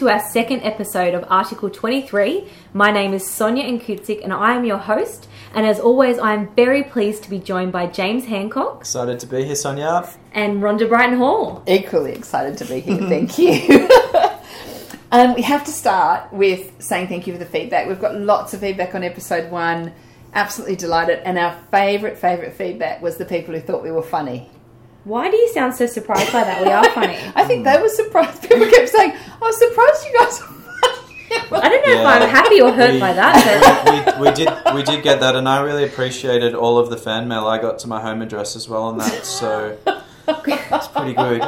to our second episode of Article 23. My name is Sonia Nkutzik and I am your host. And as always, I am very pleased to be joined by James Hancock Excited to be here, Sonia. and Rhonda Brighton Hall. Equally excited to be here. Thank you. um, we have to start with saying thank you for the feedback. We've got lots of feedback on episode one. Absolutely delighted. And our favourite, favourite feedback was the people who thought we were funny. Why do you sound so surprised by that? We are funny. I think they were surprised. People kept saying, oh, I was surprised you guys are funny. I don't know if I'm happy or hurt We- by that, we, we did we did get that, and I really appreciated all of the fan mail I got to my home address as well on that. So it's pretty good.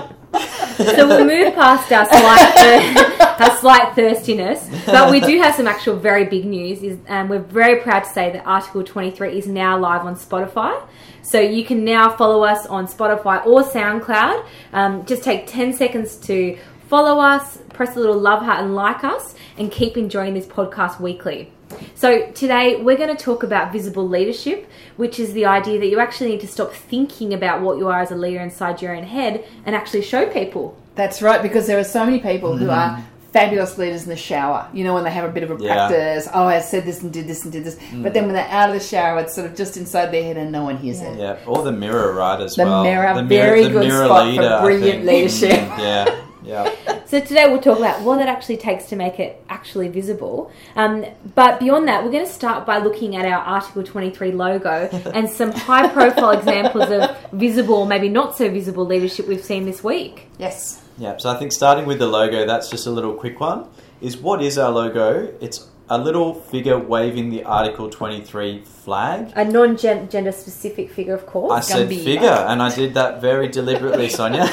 so we'll move past our slight, our slight thirstiness. But we do have some actual very big news, is, and we're very proud to say that Article 23 is now live on Spotify. So you can now follow us on Spotify or SoundCloud. Um, just take 10 seconds to follow us, press the little love heart and like us, and keep enjoying this podcast weekly. So today we're going to talk about visible leadership, which is the idea that you actually need to stop thinking about what you are as a leader inside your own head and actually show people. That's right, because there are so many people who are fabulous leaders in the shower. You know, when they have a bit of a Yeah. practice, oh, I said this and did this and did this. But then when they're out of the shower, it's sort of just inside their head and no one hears it. Yeah, or the mirror, right? As The well. mirror, very good spot for brilliant leadership. Mm, yeah, yeah. So today we'll talk about what it actually takes to make it actually visible. Um, but beyond that, we're going to start by looking at our Article 23 logo and some high-profile examples of visible, maybe not so visible leadership we've seen this week. Yes. Yeah, so I think starting with the logo, that's just a little quick one. Is what is our logo? It's a little figure waving the Article 23 flag. A non-gender specific figure, of course. I said Gumby. figure, and I did that very deliberately, Sonia.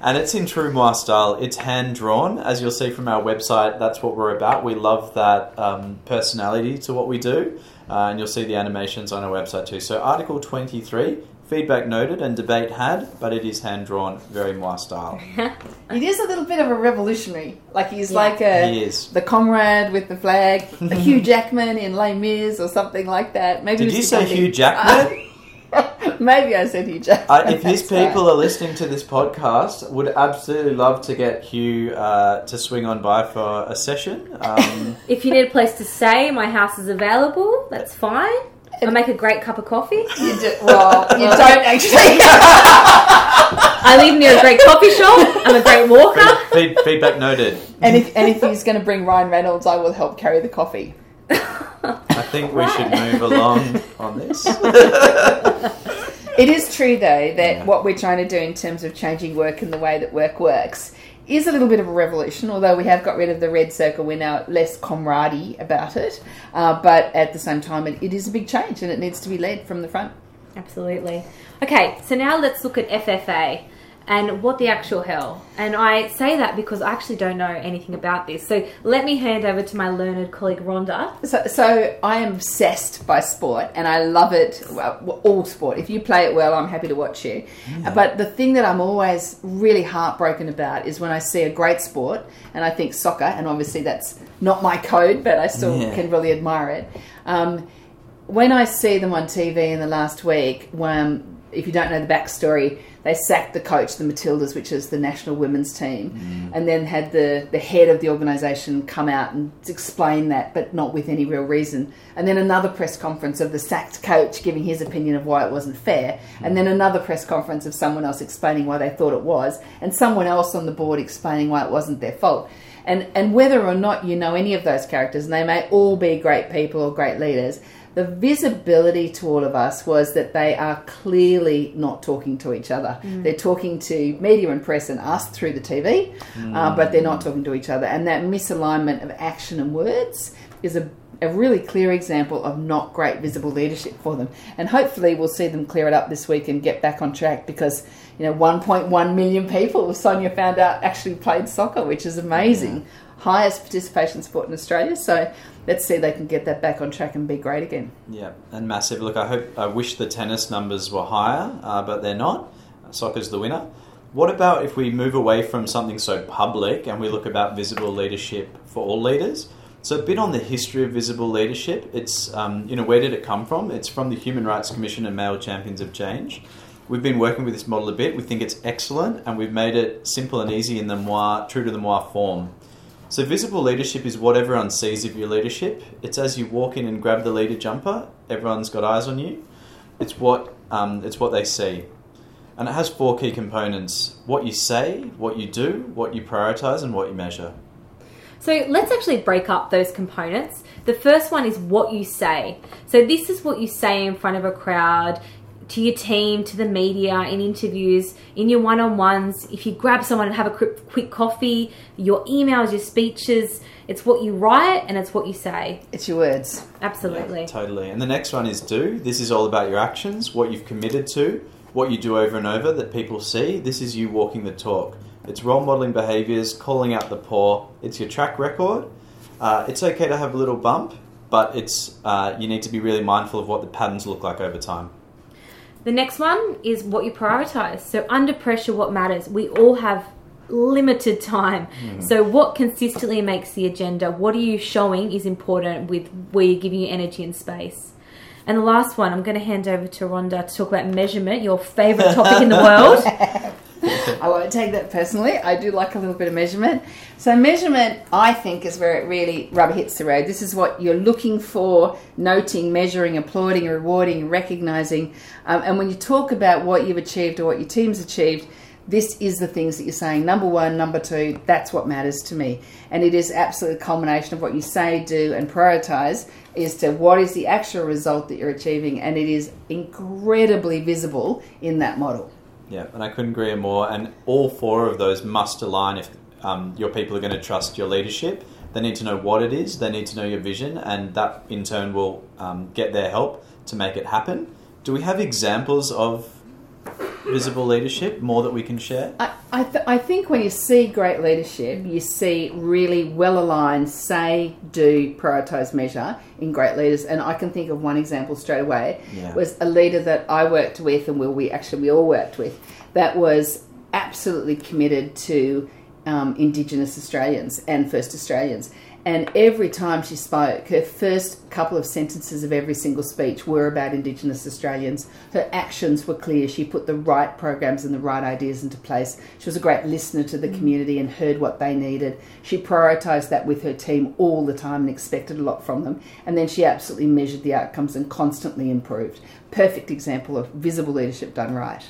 And it's in true mwah style. It's hand drawn, as you'll see from our website. That's what we're about. We love that um, personality to what we do, uh, and you'll see the animations on our website too. So, Article 23. Feedback noted and debate had, but it is hand drawn, very mwah style. It is a little bit of a revolutionary. Like he's Yeah. like a, He is. the comrade with the flag, the Hugh Jackman in Les Mis or something like that. Maybe Did you say Hugh Jackman? Maybe I said Hugh Jackman. Uh, if his That's right. people are listening to this podcast, would absolutely love to get Hugh uh, to swing on by for a session. Um, If you need a place to stay, my house is available. That's fine. I make a great cup of coffee. You do, well, you don't actually. I live near a great coffee shop. I'm a great walker. feed, feedback noted. and if and if he's going to bring Ryan Reynolds, I will help carry the coffee. I think we should move along on this. It is true though that Yeah. what we're trying to do in terms of changing work and the way that work works is a little bit of a revolution. Although we have got rid of the red circle, we're now less camaraderie about it. Uh, but at the same time, it, it is a big change and it needs to be led from the front. Absolutely. Okay, so now let's look at FFA and what the actual hell. And I say that because I actually don't know anything about this. So let me hand over to my learned colleague Rhonda. So, so I am obsessed by sport, and I love it. Well, all sport. If you play it well, I'm happy to watch you. But the thing that I'm always really heartbroken about is when I see a great sport, and I think soccer, and obviously that's not my code, but I still Yeah. can really admire it. Um, when I see them on TV in the last week, when if you don't know the backstory, they sacked the coach, the Matildas, which is the national women's team, mm. and then had the, the head of the organisation come out and explain that, but not with any real reason. And then another press conference of the sacked coach giving his opinion of why it wasn't fair, and then another press conference of someone else explaining why they thought it was, and someone else on the board explaining why it wasn't their fault. And, and whether or not you know any of those characters, and they may all be great people or great leaders, the visibility to all of us was that they are clearly not talking to each other. They're talking to media and press and us through the TV, uh, but they're not talking to each other. And that misalignment of action and words is a, a really clear example of not great visible leadership for them. And hopefully, we'll see them clear it up this week and get back on track because you know 1.1 million people, Sonia found out, actually played soccer, which is amazing. Highest participation sport in Australia. So let's see they can get that back on track and be great again. Yeah, and massive. Look, I hope, I wish the tennis numbers were higher, uh, but they're not. Soccer's the winner. What about if we move away from something so public and we look about visible leadership for all leaders? So, a bit on the history of visible leadership. It's, um, you know, where did it come from? It's from the Human Rights Commission and Male Champions of Change. We've been working with this model a bit. We think it's excellent, and we've made it simple and easy in the mwah, true to the mwah form. So visible leadership is what everyone sees of your leadership. It's as you walk in and grab the leader jumper, everyone's got eyes on you. It's what um, it's what they see, and it has four key components: what you say, what you do, what you prioritize, and what you measure. So let's actually break up those components. The first one is what you say. So this is what you say in front of a crowd, to your team, to the media, in interviews, in your one on ones. If you grab someone and have a quick, quick coffee, your emails, your speeches, it's what you write and it's what you say. It's your words. Absolutely. Yeah, totally. And the next one is do. This is all about your actions, what you've committed to, what you do over and over that people see. This is you walking the talk. It's role modeling behaviors, calling out the poor. It's your track record. Uh, it's okay to have a little bump, but it's uh, you need to be really mindful of what the patterns look like over time. The next one is what you prioritize. So, under pressure, what matters? We all have limited time. Hmm. So, what consistently makes the agenda? What are you showing is important with where you're giving your energy and space? And the last one, I'm going to hand over to Rhonda to talk about measurement, your favorite topic in the world. I won't take that personally. I do like a little bit of measurement. So, measurement, I think, is where it really rubber hits the road. This is what you're looking for noting, measuring, applauding, rewarding, recognizing. Um, and when you talk about what you've achieved or what your team's achieved, this is the things that you're saying. Number one, number two, that's what matters to me. And it is absolutely a culmination of what you say, do, and prioritize is to what is the actual result that you're achieving. And it is incredibly visible in that model. Yeah, and I couldn't agree more. And all four of those must align if um, your people are going to trust your leadership. They need to know what it is, they need to know your vision, and that in turn will um, get their help to make it happen. Do we have examples of visible leadership, more that we can share? I, I, th- I think when you see great leadership, you see really well aligned say, do, prioritize, measure in great leaders. And I can think of one example straight away. Yeah. Was a leader that I worked with, and we, we actually we all worked with, that was absolutely committed to um, Indigenous Australians and First Australians. And every time she spoke, her first couple of sentences of every single speech were about Indigenous Australians. Her actions were clear. She put the right programs and the right ideas into place. She was a great listener to the mm. community and heard what they needed. She prioritised that with her team all the time and expected a lot from them. And then she absolutely measured the outcomes and constantly improved. Perfect example of visible leadership done right.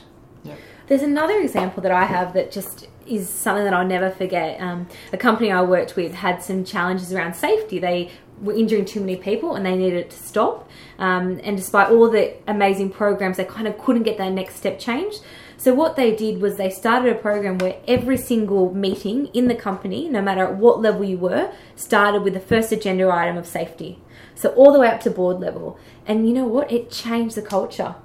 There's another example that I have that just is something that I'll never forget. Um, a company I worked with had some challenges around safety. They were injuring too many people and they needed to stop. Um, and despite all the amazing programs, they kind of couldn't get that next step changed. So what they did was they started a program where every single meeting in the company, no matter at what level you were, started with the first agenda item of safety. So all the way up to board level. And you know what? It changed the culture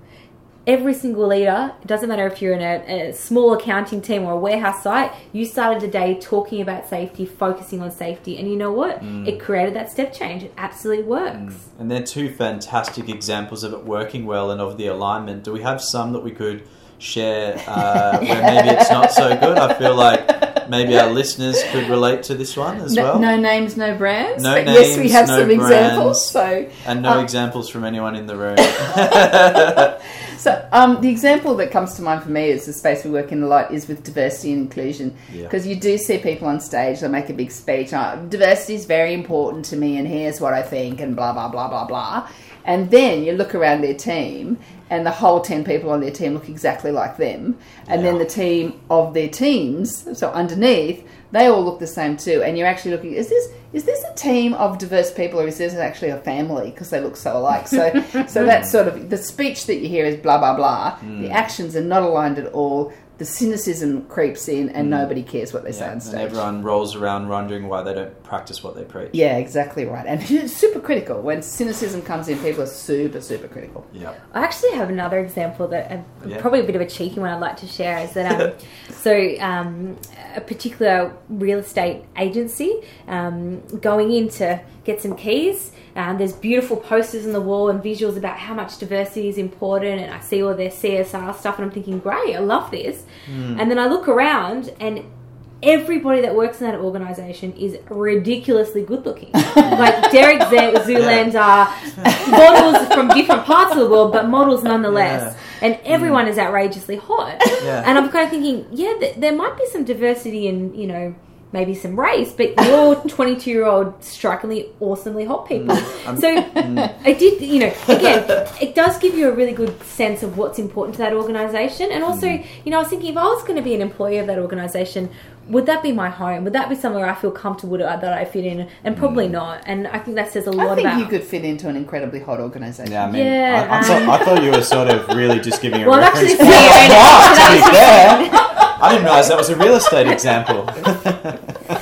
every single leader, it doesn't matter if you're in a, a, small accounting team or a warehouse site, you started the day talking about safety, focusing on safety. And you know what? It created that step change. It absolutely works. And they're two fantastic examples of it working well and of the alignment. Do we have some that we could share uh, where maybe it's not so good? I feel like maybe our listeners could relate to this one as No, well. no names, no brands. No but yes, we have no some examples. So And no Um, examples from anyone in the room. So, um, the example that comes to mind for me is the space we work in a lot is with diversity and inclusion. Yeah. Because you do see people on stage, they make a big speech, oh, diversity is very important to me, and here's what I think, and blah, blah, blah, blah, blah. And then you look around their team, and the whole 10 people on their team look exactly like them. And then the team of their teams, so underneath, they all look the same too. And you're actually looking, is this is this a team of diverse people or is this actually a family because they look so alike? So, so that's sort of the speech that you hear is blah blah blah. The hmm. actions are not aligned at all. The cynicism creeps in, and nobody cares what they say Yeah, on and everyone rolls around wondering why they don't practice what they preach. Yeah, exactly right. And it's super critical. When cynicism comes in, people are super, super critical. Yeah. I actually have another example that uh, Yeah. probably a bit of a cheeky one I'd like to share is that um, so um, a particular real estate agency um, going in to get some keys. Um, there's beautiful posters on the wall and visuals about how much diversity is important, and I see all their CSR stuff, and I'm thinking, great, I love this. Hmm. And then I look around and. Everybody that works in that organisation is ridiculously good looking. like Derek Z- Zoolander, models from different parts of the world, but models nonetheless. And hmm. everyone is outrageously hot. Yeah. And I'm kind of thinking, yeah, th- there might be some diversity in, you know, maybe some race, but you're 22 year old strikingly, awesomely hot people. Mm, so mm. I did, you know, again, it does give you a really good sense of what's important to that organisation. And also, mm. you know, I was thinking if I was going to be an employee of that organisation, would that be my home? Would that be somewhere I feel comfortable to, uh, that I fit in? And probably not. And I think that says a lot I think about. you could fit into an incredibly hot organisation. Yeah, I mean, Yeah, I, I, um, thought, I thought you were sort of really just giving a Well, I'm reference. actually point. saying- Wow, to be fair, I didn't realise that was a real estate example.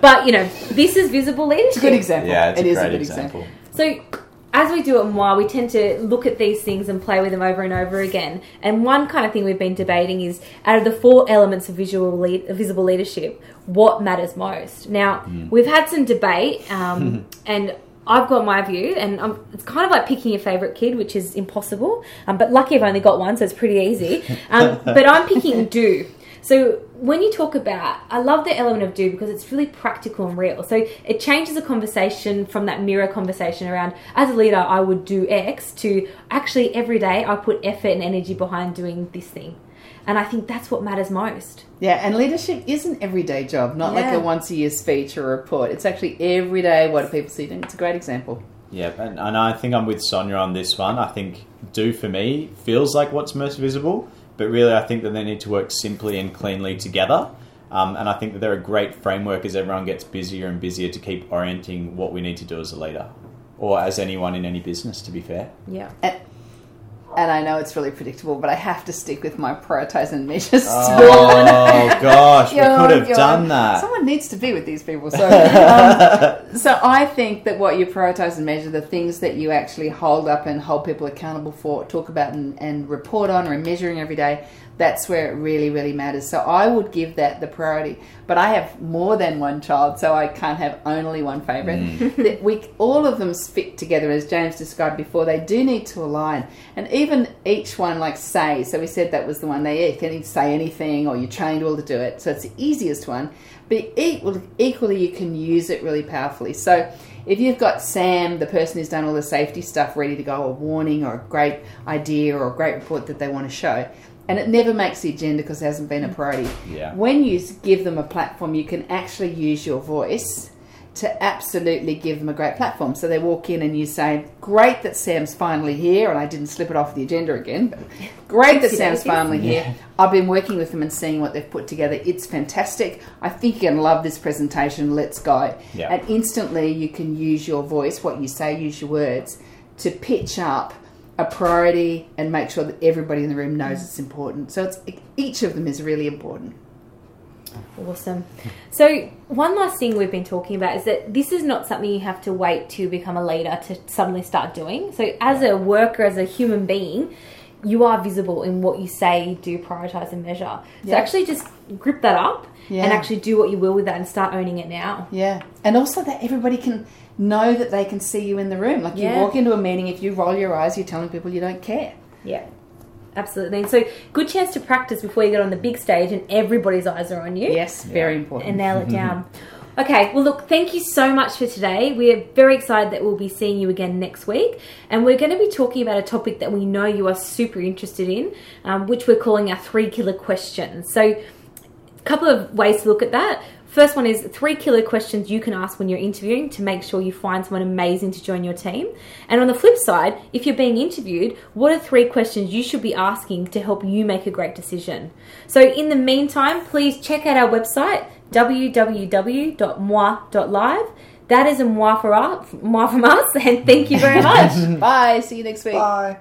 But you know, this is visible leadership. It's a good example. yeah, it's It a is great a good example. example. So, as we do it more, we tend to look at these things and play with them over and over again. And one kind of thing we've been debating is out of the four elements of visual lead, visible leadership, what matters most? Now, we've had some debate, um, and I've got my view, and i it's kind of like picking your favourite kid, which is impossible. Um, but lucky I've only got one, so it's pretty easy. Um, but I'm picking do. So when you talk about, I love the element of do because it's really practical and real. So it changes the conversation from that mirror conversation around, as a leader, I would do X to actually every day I put effort and energy behind doing this thing. And I think that's what matters most. Yeah, and leadership is an everyday job, not like a once a year speech or report. It's actually every day. What do people see doing? It's a great example. Yeah, and, and I think I'm with Sonia on this one. I think do for me feels like what's most visible, but really I think that they need to work simply and cleanly together. Um, and I think that they're a great framework as everyone gets busier and busier to keep orienting what we need to do as a leader, or as anyone in any business. To be fair, Yeah. And, I know it's really predictable, but I have to stick with my prioritizing measures. measure oh gosh, we could have done that. Someone needs to be with these people. So, um, so I think that what you prioritize and measure, the things that you actually hold up and hold people accountable for, talk about and, and report on, or measuring every day, that's where it really, really matters. So I would give that the priority. But I have more than one child, so I can't have only one favorite. Mm. That we all of them fit together, as James described before. They do need to align, and even each one, like say. So we said that was the one they can say anything, or you're trained all to do it. So it's the easiest one. But equally, equally, you can use it really powerfully. So if you've got Sam, the person who's done all the safety stuff, ready to go, a warning or a great idea or a great report that they want to show, and it never makes the agenda because it hasn't been a priority. Yeah. When you give them a platform, you can actually use your voice to absolutely give them a great platform. So they walk in and you say, Great that Sam's finally here, and I didn't slip it off the agenda again. But great that Sam's finally here. I've been working with them and seeing what they've put together. It's fantastic. I think you're going to love this presentation. Let's go. Yeah. And instantly you can use your voice, what you say, use your words to pitch up a priority and make sure that everybody in the room knows it's important. So it's each of them is really important. Awesome. So, one last thing we've been talking about is that this is not something you have to wait to become a leader to suddenly start doing. So, as a worker, as a human being, you are visible in what you say, do, prioritize, and measure. So, Yeah. actually, just grip that up Yeah. and actually do what you will with that and start owning it now. Yeah, and also that everybody can know that they can see you in the room. Like you walk into a meeting, if you roll your eyes, you're telling people you don't care. Yeah. Absolutely. And so, good chance to practice before you get on the big stage and everybody's eyes are on you. Yes, very important. and nail it down. Okay, well, look, thank you so much for today. We're very excited that we'll be seeing you again next week, and we're going to be talking about a topic that we know you are super interested in, um, which we're calling our three killer questions. So, a couple of ways to look at that. First one is three killer questions you can ask when you're interviewing to make sure you find someone amazing to join your team. And on the flip side, if you're being interviewed, what are three questions you should be asking to help you make a great decision? So, in the meantime, please check out our website www.mwah.live. That is a mwah, for us, mwah from us, and thank you very much. Bye. See you next week. Bye.